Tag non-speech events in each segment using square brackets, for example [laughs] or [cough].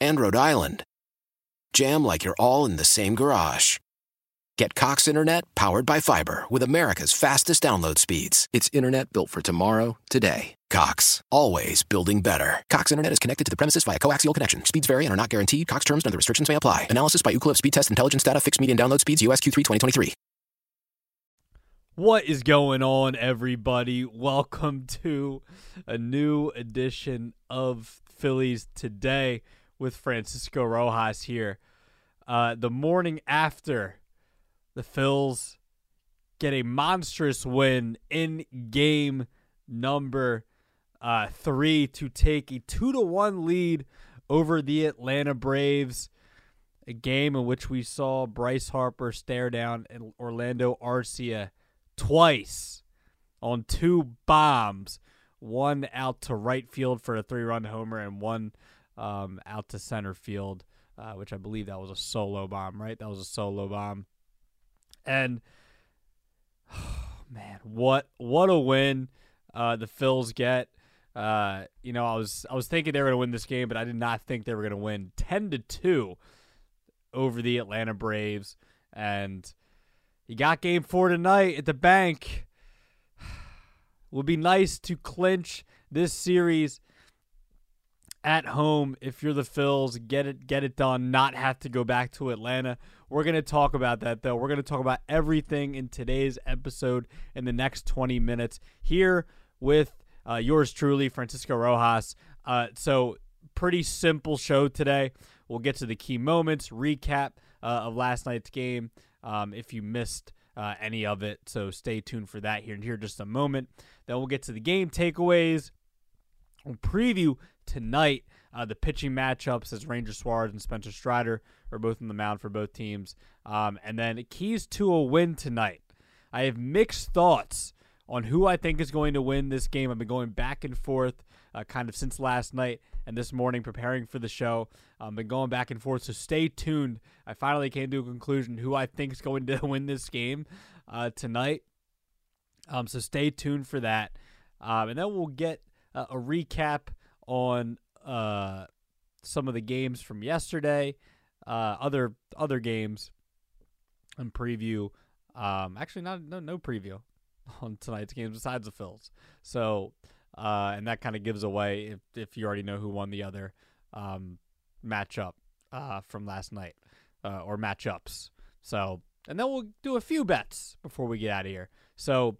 and Rhode Island jam like you're all in the same garage. Get Cox Internet powered by fiber with America's fastest download speeds. It's internet built for tomorrow, today. Cox, always building better. Cox Internet is connected to the premises via coaxial connection. Speeds vary and are not guaranteed. Cox terms and other restrictions may apply. Analysis by Ookla Speed Test Intelligence Data. Fixed median download speeds. USQ3 2023. What is going on, everybody? Welcome to a new edition of Phillies Today with Francisco Rojas here. Uh, the morning after the Phils get a monstrous win in game number uh, three to take a two to one lead over the Atlanta Braves. A game in which we saw Bryce Harper stare down Orlando Arcia twice on two bombs, one out to right field for a three run homer and one um, out to center field, uh, which I believe that was a solo bomb, right? That was a solo bomb. And oh, [sighs] man, what what a win uh, the Phils get. Uh, you know, I was I was thinking they were going to win this game, but I did not think they were going to win ten to two over the Atlanta Braves. And you got Game Four tonight at the bank. [sighs] Would be nice to clinch this series at home if you're the Phils, get it get it done, not have to go back to Atlanta. We're going to talk about that though. We're going to talk about everything in today's episode in the next 20 minutes here with uh, yours truly, Francisco Rojas. Uh, so pretty simple show today. We'll get to the key moments, recap uh, of last night's game. Um, if you missed uh, any of it, so stay tuned for that here and here just a moment. Then we'll get to the game takeaways. We'll preview tonight. Uh, the pitching matchups as Ranger Suarez and Spencer Strider are both on the mound for both teams. Um, and then keys to a win tonight. I have mixed thoughts on who I think is going to win this game. I've been going back and forth uh, kind of since last night and this morning preparing for the show. I've been going back and forth, so stay tuned. I finally came to a conclusion who I think is going to [laughs] win this game uh, tonight. Um, so stay tuned for that. Um, and then we'll get uh, a recap on uh, some of the games from yesterday, uh, other other games, and preview. Um, actually, not no no preview [laughs] on tonight's games besides the Phils. So, uh, and that kind of gives away if if you already know who won the other um, matchup uh, from last night uh, or matchups. So, and then we'll do a few bets before we get out of here. So,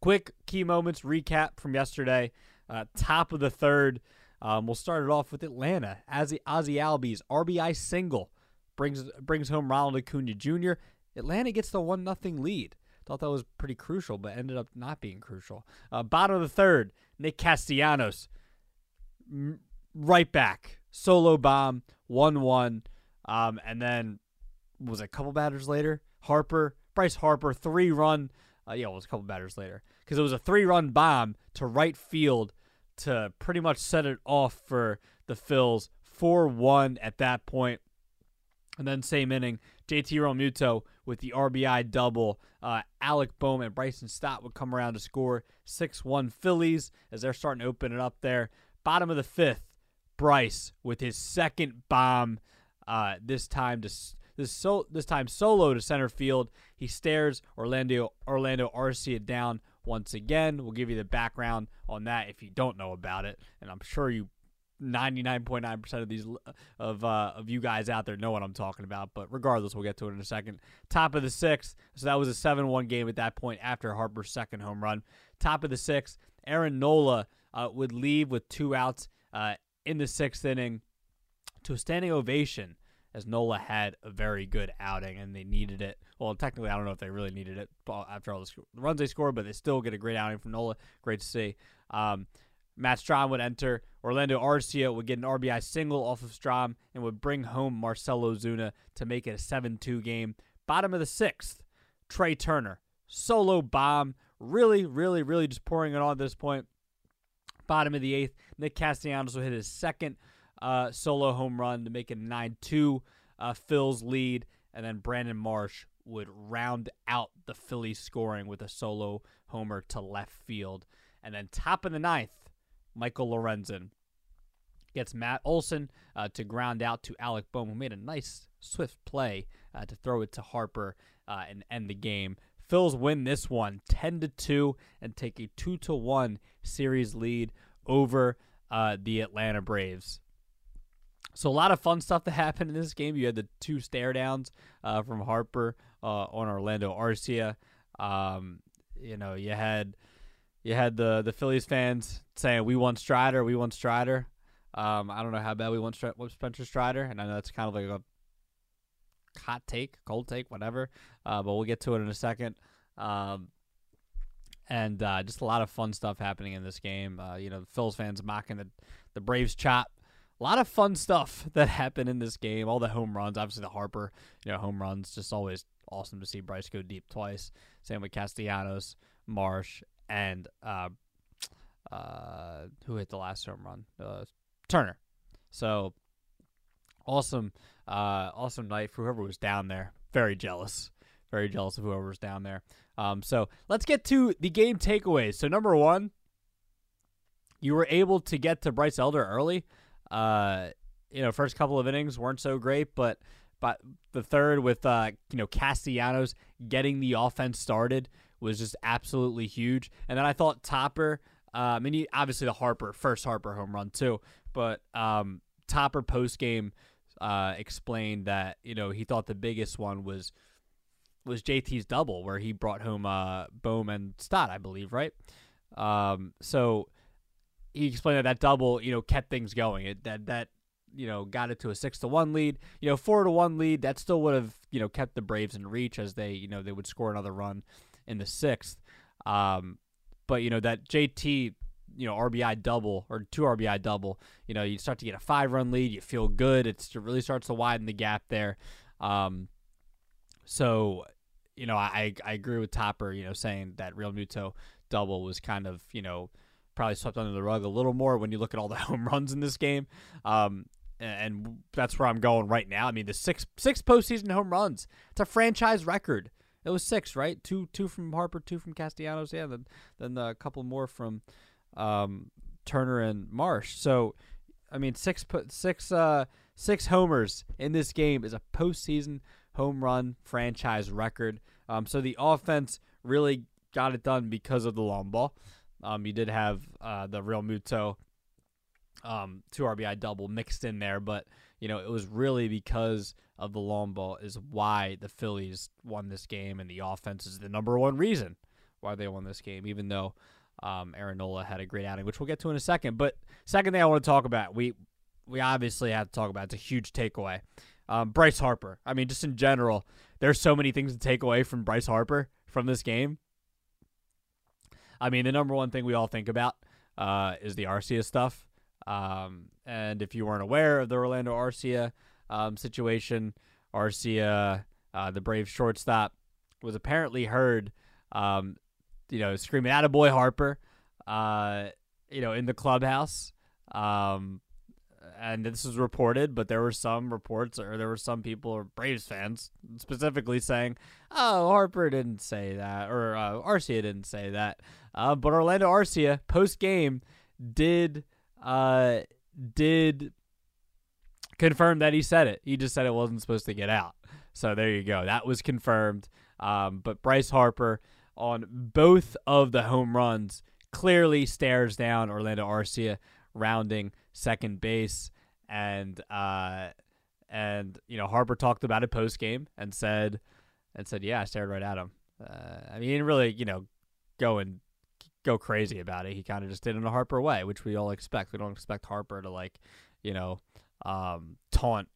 quick key moments recap from yesterday. Uh, top of the third, um, we'll start it off with Atlanta. As Ozzie Albies RBI single brings brings home Ronald Acuna Jr. Atlanta gets the one nothing lead. Thought that was pretty crucial, but ended up not being crucial. Uh, bottom of the third, Nick Castellanos, m- right back, solo bomb, one one, um, and then was a couple batters later, Harper, Bryce Harper, three run. Uh, yeah, it was a couple batters later because it was a three run bomb to right field to pretty much set it off for the Phils 4 1 at that point. And then same inning, JT Realmuto with the RBI double. Uh, Alec Bohm and Bryson Stott would come around to score 6 1 Phillies as they're starting to open it up there. Bottom of the fifth, Bryce with his second bomb, uh, this time to this so this time solo to center field. He stares Orlando Orlando Arcia down once again. We'll give you the background on that if you don't know about it, and I'm sure you 99.9% of these of uh, of you guys out there know what I'm talking about. But regardless, we'll get to it in a second. Top of the sixth, so that was a 7-1 game at that point after Harper's second home run. Top of the sixth, Aaron Nola uh, would leave with two outs uh, in the sixth inning to a standing ovation as Nola had a very good outing and they needed it. Well, technically, I don't know if they really needed it after all the runs they scored, but they still get a great outing from Nola. Great to see. Um, Matt Strahm would enter. Orlando Arcia would get an RBI single off of Strahm and would bring home Marcell Ozuna to make it a 7 2 game. Bottom of the sixth, Trea Turner. Solo bomb. Really, really, really just pouring it on at this point. Bottom of the eighth, Nick Castellanos will hit his second uh, solo home run to make it 9 2 uh, Phil's lead. And then Brandon Marsh would round out the Phillies scoring with a solo homer to left field. And then top of the ninth, Michael Lorenzen gets Matt Olson uh, to ground out to Alec Bohm, who made a nice swift play uh, to throw it to Harper uh, and end the game. Phils win this one 10 to 2 and take a 2 to 1 series lead over uh, the Atlanta Braves. So a lot of fun stuff that [laughs] happened in this game. You had the two stare downs uh, from Harper uh, on Orlando Arcia. Um, you know, you had you had the the Phillies fans saying we want Strider, we want Strider. Um, I don't know how bad we want Spencer Strider, and I know that's kind of like a hot take, cold take, whatever. Uh, but we'll get to it in a second. Um, and uh, just a lot of fun stuff happening in this game. Uh, you know, the Phillies fans mocking the the Braves chop. A lot of fun stuff [laughs] that happened in this game. All the home runs, obviously the Harper, you know, home runs. Just always awesome to see Bryce go deep twice. Same with Castellanos, Marsh, and uh, uh, who hit the last home run? Uh, Turner. So awesome, uh, awesome night for whoever was down there. Very jealous, very jealous of whoever was down there. Um, so let's get to the game takeaways. So number one, you were able to get to Bryce Elder early. Uh, you know, first couple of innings weren't so great, but but the third with uh, you know Castellanos getting the offense started was just absolutely huge. And then I thought Topper, uh, I mean, he, obviously the Harper first Harper home run too, but um, Topper post game uh, explained that you know he thought the biggest one was was JT's double where he brought home uh, Bohm and Stott, I believe, right? Um, so he explained that that double, you know, kept things going. It, that that you know got it to a six to one lead. You know, four to one lead. That still would have you know kept the Braves in reach as they you know they would score another run in the sixth. Um, but you know that JT you know RBI double or two RBI double, you know you start to get a five run lead. You feel good. It's, it really starts to widen the gap there. Um, so you know I I agree with Topper. You know saying that Realmuto double was kind of you know probably swept under the rug a little more when you look at all the [laughs] home runs in this game. Um, and that's where I'm going right now. I mean, the six six postseason home runs. It's a franchise record. It was six, right? Two two from Harper, two from Castellanos, yeah. Then then a couple more from um, Turner and Marsh. So, I mean, six six uh, six homers in this game is a postseason home run franchise record. Um, so the offense really got it done because of the long ball. Um, you did have uh, the Realmuto um, two RBI double mixed in there, but you know it was really because of the long ball is why the Phillies won this game, and the offense is the number one reason why they won this game. Even though um, Aaron Nola had a great outing, which we'll get to in a second. But second thing I want to talk about, we we obviously have to talk about. It's a huge takeaway. Um, Bryce Harper. I mean, just in general, there's so many things to take away from Bryce Harper from this game. I mean, the number one thing we all think about uh, is the Arcia stuff. Um, and if you weren't aware of the Orlando Arcia um, situation, Arcia, uh, the Brave shortstop, was apparently heard um, you know, screaming at a boy Harper, uh, you know, in the clubhouse. Um, and this was reported, but there were some reports or there were some people or Braves fans specifically saying, "Oh, Harper didn't say that," or uh, Arcia didn't say that. Uh, but Orlando Arcia post game did uh, did confirm that he said it. He just said it wasn't supposed to get out. So there you go. That was confirmed. Um, but Bryce Harper on both of the home runs clearly stares down Orlando Arcia rounding second base and uh and you know Harper talked about it post game and said and said yeah I stared right at him. Uh, I mean he didn't really you know go and go crazy about it. He kind of just did it in a Harper way, which we all expect. We don't expect Harper to like you know um, taunt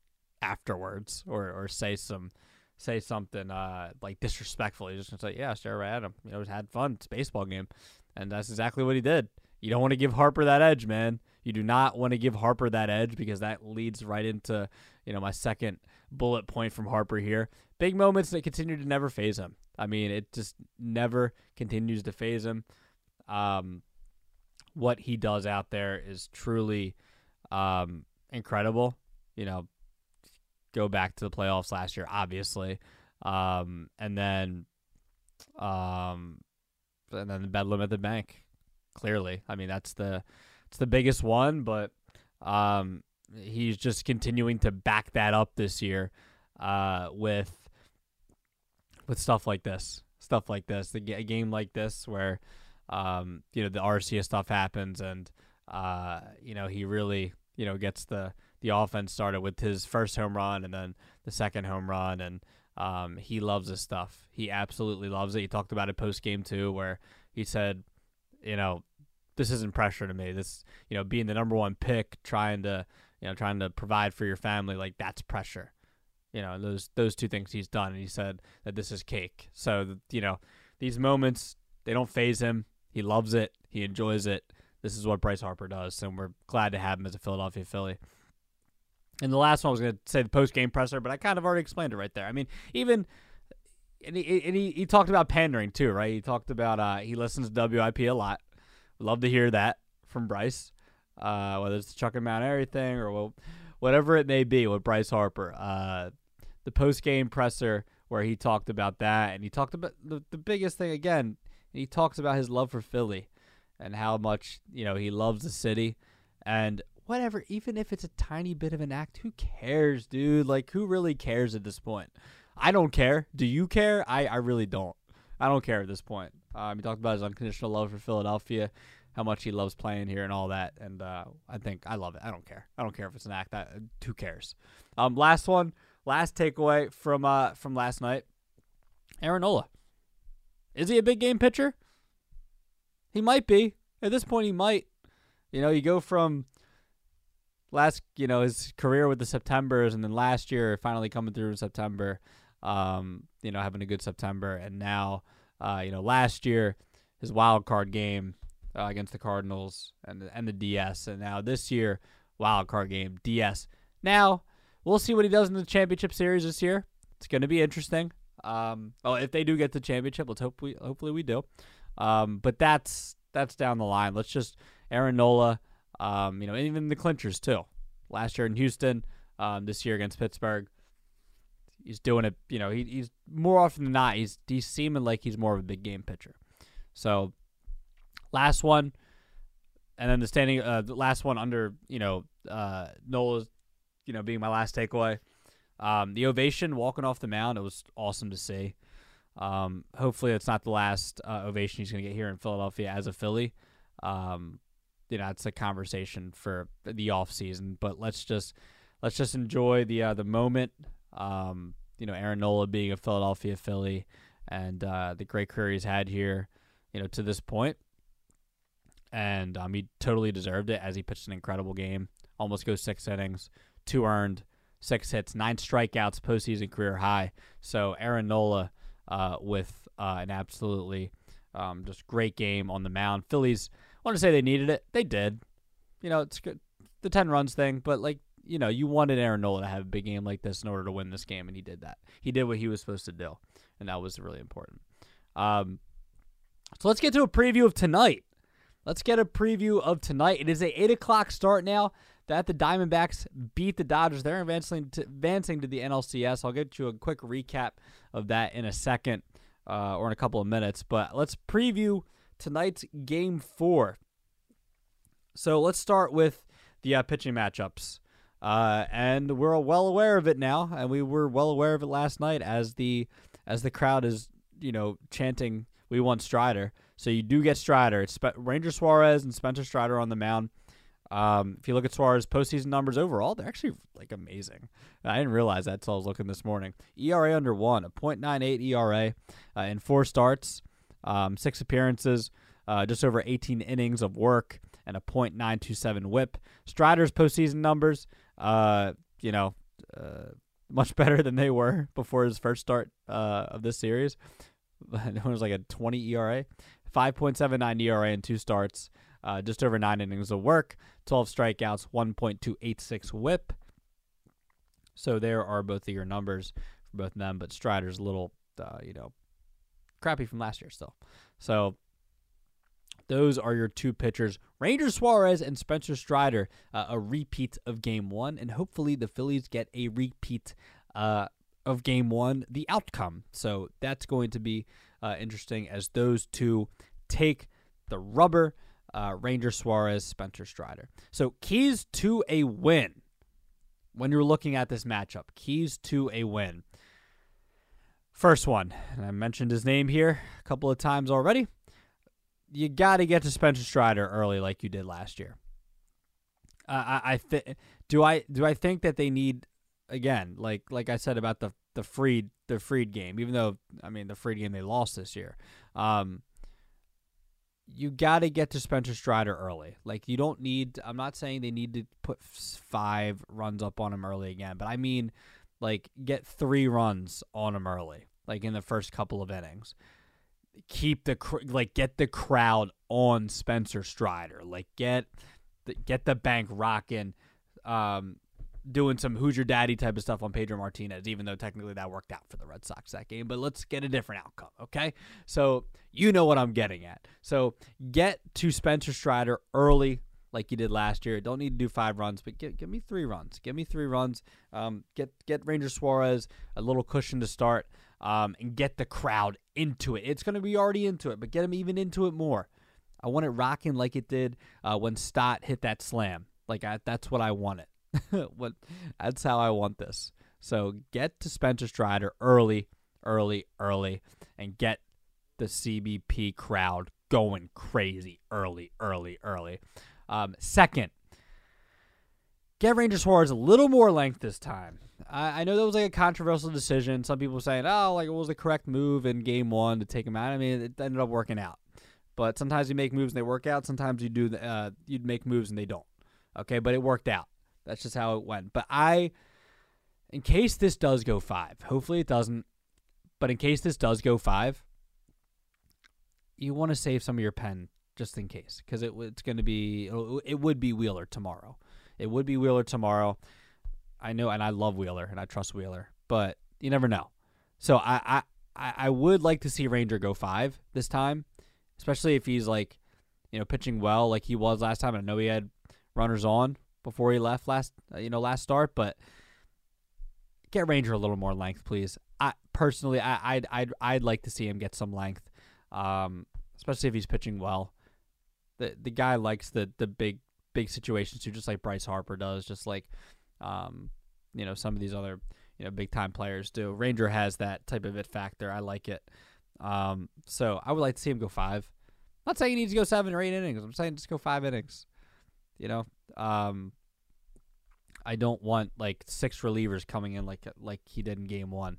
afterwards or or say some say something uh, like disrespectful. He's just gonna say, "Yeah, stare right at him." You know, had fun. It's a baseball game, and that's exactly what he did. You don't want to give Harper that edge, man. You do not want to give Harper that edge because that leads right into, you know, my second bullet point from Harper here. Big moments that continue to never phase him. I mean, it just never continues to phase him. Um, what he does out there is truly um, incredible. You know, go back to the playoffs last year, obviously, um, and then, um, and then the bedlam at the bank. Clearly, I mean that's the it's the biggest one, but um, he's just continuing to back that up this year uh, with with stuff like this, stuff like this, a game like this where um, you know the Arcia stuff happens, and uh, you know he really you know gets the the offense started with his first home run and then the second home run, and um, he loves this stuff. He absolutely loves it. He talked about it post game too, where he said, you know, this isn't pressure to me. This, you know, being the number one pick, trying to, you know, trying to provide for your family, like that's pressure. You know, those those two things he's done, and he said that this is cake. So you know, these moments they don't phase him. He loves it. He enjoys it. This is what Bryce Harper does, and we're glad to have him as a Philadelphia Philly. And the last one I was going to say the post game presser, but I kind of already explained it right there. I mean, even and he, and he, he talked about pandering too, right? He talked about uh, he listens to WIP a lot, Love to hear that from Bryce, uh, whether it's the Chuck and Mount Airy thing or whatever it may be with Bryce Harper. Uh, the post game presser where he talked about that, and he talked about the, the biggest thing again. He talks about his love for Philly and how much you know he loves the city and whatever. Even if it's a tiny bit of an act, who cares, dude? Like who really cares at this point? I don't care. Do you care? I I really don't. I don't care at this point. Um, he talked about his unconditional love for Philadelphia, how much he loves playing here, and all that. And uh, I think I love it. I don't care. I don't care if it's an act. That who cares? Um, last one, last takeaway from uh from last night. Aaron Nola. Is he a big game pitcher? He might be. At this point, he might. You know, you go from last, you know, his career with the Septembers, and then last year finally coming through in September. Um, you know, having a good September, and now uh, you know, last year his wild card game uh, against the Cardinals and and the DS, and now this year wild card game DS. Now we'll see what he does in the championship series this year. It's going to be interesting. Um, oh, if they do get the championship, let's hope we hopefully we do. Um, but that's that's down the line. Let's just Aaron Nola. Um, you know, even the clinchers too. Last year in Houston, um, this year against Pittsburgh he's doing it. You know, he, he's more often than not he's he's seeming like he's more of a big game pitcher. So last one, and then the standing uh, the last one under you know uh, Nola's you know being my last takeaway. Um, the ovation walking off the mound it was awesome to see. Um, hopefully it's not the last uh, ovation he's going to get here in Philadelphia as a Philly. Um, you know, it's a conversation for the off season, but let's just let's just enjoy the uh, the moment. Um, you know, Aaron Nola being a Philadelphia Philly and uh, the great career he's had here, you know, to this point. And um, he totally deserved it as he pitched an incredible game. Almost goes six innings, two earned, six hits, nine strikeouts, postseason career high. So Aaron Nola uh, with uh, an absolutely um, just great game on the mound. Phillies, I want to say they needed it. They did. You know, it's good. The 10 runs thing, but like you know, you wanted Aaron Nola to have a big game like this in order to win this game, and he did that. He did what he was supposed to do, and that was really important. Um, so let's get to a preview of tonight. Let's get a preview of tonight. It is a eight o'clock start now. That the Diamondbacks beat the Dodgers. They're advancing to, advancing to the NLCS. I'll get you a quick recap of that in a second uh, or in a couple of minutes. But let's preview tonight's game four. So let's start with the uh, pitching matchups. Uh, and we're well aware of it now, and we were well aware of it last night as the as the crowd is you know chanting "We want Strider." So you do get Strider. It's Spe- Ranger Suarez and Spencer Strider on the mound. Um, if you look at Suarez' postseason numbers overall, they're actually like amazing. I didn't realize that until I was looking this morning. ERA under one, a .98 ERA uh, in four starts, um, six appearances, uh, just over 18 innings of work, and a .927 WHIP. Strider's postseason numbers, uh, you know, uh, much [laughs] better than they were before his first start uh, of this series. [laughs] it was like a 20 ERA, 5.79 ERA in two starts, uh, just over nine innings of work, 12 strikeouts, 1.286 whip. So there are both of your numbers for both of them, but Strider's a little, uh, you know, crappy from last year still. So those are your two pitchers, Ranger Suarez and Spencer Strider, uh, a repeat of game one, and hopefully the Phillies get a repeat uh, of game one, the outcome. So that's going to be uh, interesting as those two take the rubber. Uh, Ranger Suarez, Spencer Strider. So keys to a win when you're looking at this matchup. Keys to a win. First one, and I mentioned his name here a couple of times already. You got to get to Spencer Strider early, like you did last year. Uh, I, I th- do I do I think that they need again, like like I said about the the Fried the Fried game, even though I mean the Fried game they lost this year. Um, you got to get to Spencer Strider early. Like you don't need. I'm not saying they need to put five runs up on him early again, but I mean, like get three runs on him early, like in the first couple of innings. Keep the like get the crowd on Spencer Strider. Like get the, get the bank rocking. Um, doing some who's your daddy type of stuff on Pedro Martinez, even though technically that worked out for the Red Sox that game. But let's get a different outcome, okay? So you know what I'm getting at. So get to Spencer Strider early, like you did last year. Don't need to do five runs, but give, give me three runs. Give me three runs. Um, get get Ranger Suarez a little cushion to start, um, and get the crowd into it. It's going to be already into it, but get them even into it more. I want it rocking like it did uh, when Stott hit that slam. Like I, that's what I wanted. [laughs] what that's how I want this. So get to Spencer Strider early, early, early, and get the CBP crowd going crazy early, early, early. Um, second, get Rangers Suarez a little more length this time. I, I, know that was like a controversial decision. Some people saying, "Oh, like it was the correct move in Game One to take him out." I mean, it ended up working out. But sometimes you make moves and they work out. Sometimes you do, uh, you'd make moves and they don't. Okay, but it worked out. That's just how it went. But I, in case this does go five, hopefully it doesn't, but in case this does go five, you want to save some of your pen just in case because it, it's going to be, it would be Wheeler tomorrow. It would be Wheeler tomorrow. I know, and I love Wheeler and I trust Wheeler, but you never know. So I, I, I would like to see Ranger go five this time, especially if he's like, you know, pitching well like he was last time. I know he had runners on, before he left last uh, you know last start, but get Ranger a little more length, please. I personally, I, I'd I'd I'd like to see him get some length, um, especially if he's pitching well. The the guy likes the the big big situations too, just like Bryce Harper does, just like um, you know some of these other you know big time players do. Ranger has that type of it factor. I like it. Um, so I would like to see him go five. I'm not saying he needs to go seven or eight innings. I'm saying just go five innings. You know, um, I don't want like six relievers coming in like like he did in game one.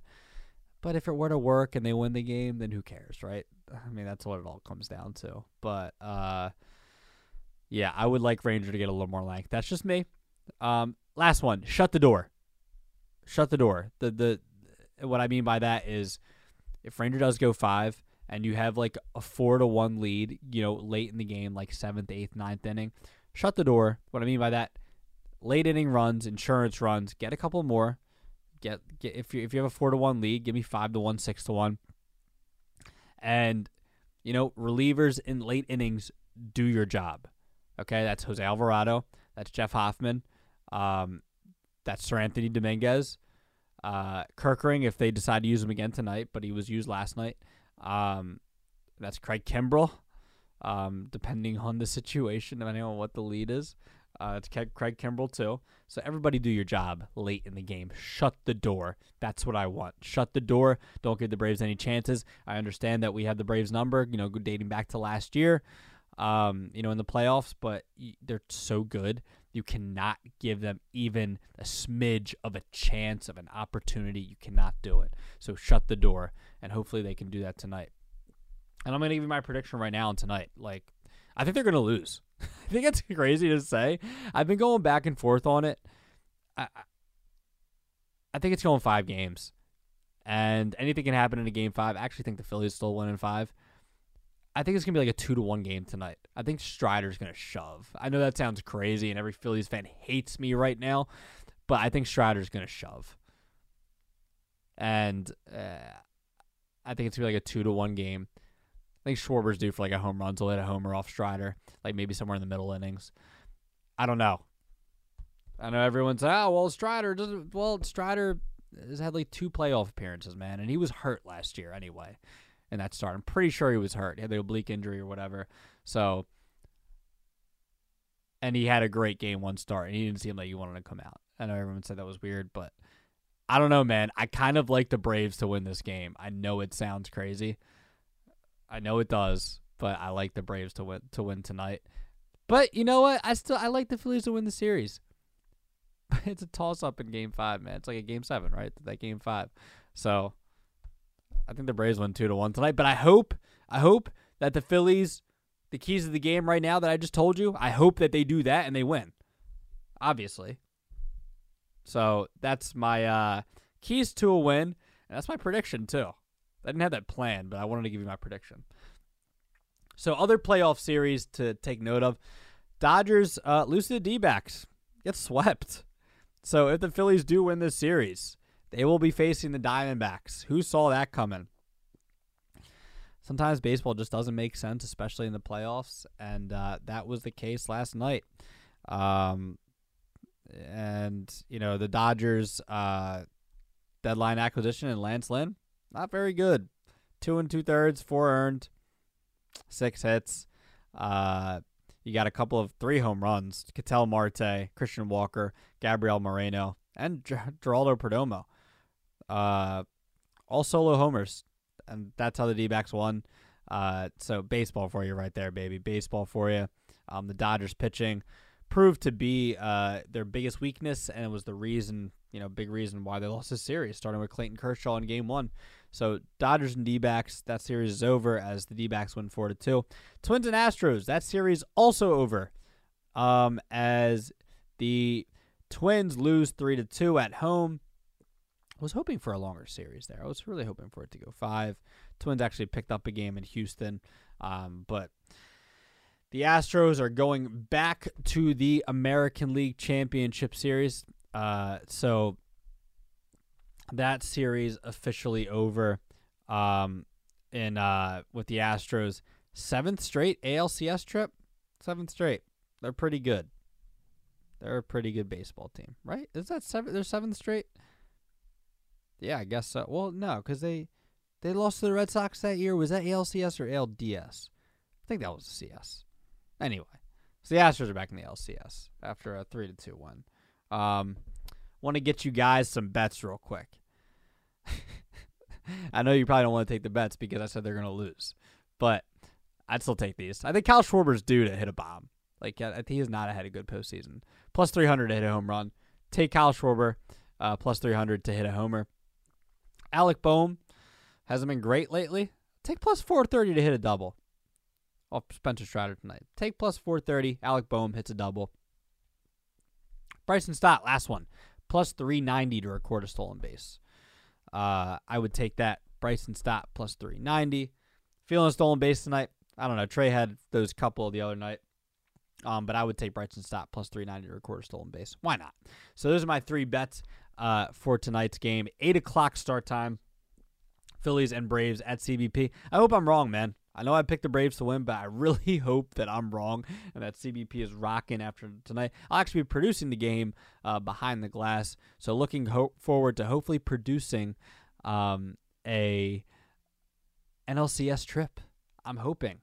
But if it were to work and they win the game, then who cares, right? I mean, that's what it all comes down to. But uh, yeah, I would like Ranger to get a little more length. That's just me. Um, last one, shut the door. Shut the door. The the what I mean by that is if Ranger does go five and you have like a four to one lead, you know, late in the game, like seventh, eighth, ninth inning, shut the door. What I mean by that, late inning runs, insurance runs, get a couple more. Get get if you if you have a four to one lead, give me five to one, six to one. And you know, relievers in late innings do your job. Okay, that's Jose Alvarado, that's Jeff Hoffman, um, that's Seranthony Dominguez, uh, Kerkering if they decide to use him again tonight, but he was used last night. Um, that's Craig Kimbrel um, depending on the situation, depending on what the lead is. Uh, it's Craig Kimbrel too. So everybody do your job late in the game. Shut the door. That's what I want. Shut the door. Don't give the Braves any chances. I understand that we have the Braves number, you know, dating back to last year, um, you know, in the playoffs, but they're so good. You cannot give them even a smidge of a chance of an opportunity. You cannot do it. So shut the door, and hopefully they can do that tonight. And I'm going to give you my prediction right now and tonight. Like, I think they're going to lose. [laughs] I think it's crazy to say. I've been going back and forth on it. I, I think it's going five games. And anything can happen in a game five. I actually think the Phillies still win in five. I think it's gonna be like a two to one game tonight. I think Strider's gonna shove. I know that sounds crazy, and every Phillies fan hates me right now, but I think Strider's gonna shove. And uh, I think it's gonna be like a two to one game. I think Schwarber's due for like a home run, so hit a homer off Strider, like maybe somewhere in the middle innings. I don't know. I know everyone's like, oh well Strider doesn't well Strider has had like two playoff appearances, man, and he was hurt last year anyway in that start. I'm pretty sure he was hurt. He had the oblique injury or whatever. So and he had a great game one start and he didn't seem like he wanted to come out. I know everyone said that was weird, but I don't know, man. I kind of like the Braves to win this game. I know it sounds crazy. I know it does, but I like the Braves to win to win tonight. But you know what? I still I like the Phillies to win the series. [laughs] it's a toss up in game five, man. It's like a game seven, right? That game five. So I think the Braves win two to one tonight. But I hope, I hope that the Phillies, the keys of the game right now that I just told you, I hope that they do that and they win. Obviously. So that's my uh, keys to a win, and that's my prediction too. I didn't have that planned, but I wanted to give you my prediction. So other playoff series to take note of: Dodgers uh, lose to the D-backs, get swept. So if the Phillies do win this series, they will be facing the Diamondbacks. Who saw that coming? Sometimes baseball just doesn't make sense, especially in the playoffs, and uh, that was the case last night. Um, and you know the Dodgers uh, deadline acquisition and Lance Lynn, not very good. Two and two thirds, four earned, six hits. Uh, you got a couple of three home runs: Ketel Marte, Christian Walker, Gabriel Moreno, and Geraldo Perdomo. Uh, all solo homers, and that's how the D-backs won. Uh, so baseball for you right there, baby. Baseball for you. Um, the Dodgers pitching proved to be uh, their biggest weakness, and it was the reason, you know, big reason why they lost this series, starting with Clayton Kershaw in Game One. So Dodgers and D-backs, that series is over as the D-backs win four to two. Twins and Astros, that series also over, um, as the Twins lose three to two at home. Was hoping for a longer series there. I was really hoping for it to go five. Twins actually picked up a game in Houston, um, but the Astros are going back to the American League Championship Series. Uh, so that series officially over um, in uh, with the Astros seventh straight ALCS trip. Seventh straight. They're pretty good. They're a pretty good baseball team, right? Is that seven? They're seventh straight. Yeah, I guess so. Well, no, because they they lost to the Red Sox that year. Was that ALCS or ALDS? I think that was the CS. Anyway, so the Astros are back in the LCS after a three to two win. Um, want to get you guys some bets real quick. [laughs] I know you probably don't want to take the bets because I said they're going to lose, but I'd still take these. I think Kyle Schwarber's due to hit a bomb. Like I think he has not had a good postseason. Plus 300 to hit a home run. Take Kyle Schwarber, uh, plus 300 to hit a homer. Alec Bohm hasn't been great lately. Take plus 430 to hit a double. Off Spencer Strider tonight. Take plus 430. Alec Bohm hits a double. Bryson Stott, last one. Plus 390 to record a stolen base. Uh, I would take that. Bryson Stott plus 390. Feeling a stolen base tonight. I don't know. Trea had those couple the other night. Um, but I would take Bryson Stott plus 390 to record a stolen base. Why not? So those are my three bets uh, for tonight's game. 8 o'clock start time. Phillies and Braves at CBP. I hope I'm wrong, man. I know I picked the Braves to win, but I really [laughs] hope that I'm wrong and that CBP is rocking after tonight. I'll actually be producing the game uh, behind the glass, so looking ho- forward to hopefully producing um, a NLCS trip. I'm hoping,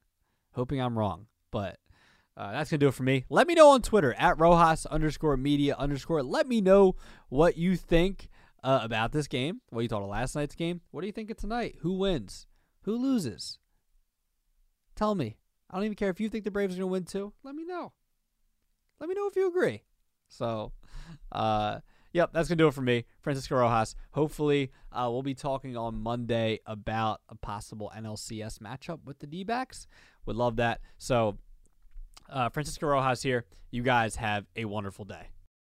hoping I'm wrong, but uh, that's gonna do it for me. Let me know on Twitter at Rojas underscore media underscore. Let me know what you think uh, about this game. What you thought of last night's game. What do you think of tonight? Who wins? Who loses? Tell me. I don't even care if you think the Braves are going to win too. Let me know. Let me know if you agree. So, uh, yep, that's going to do it for me, Francisco Rojas. Hopefully, uh, we'll be talking on Monday about a possible NLCS matchup with the D backs. Would love that. So, uh, Francisco Rojas here. You guys have a wonderful day.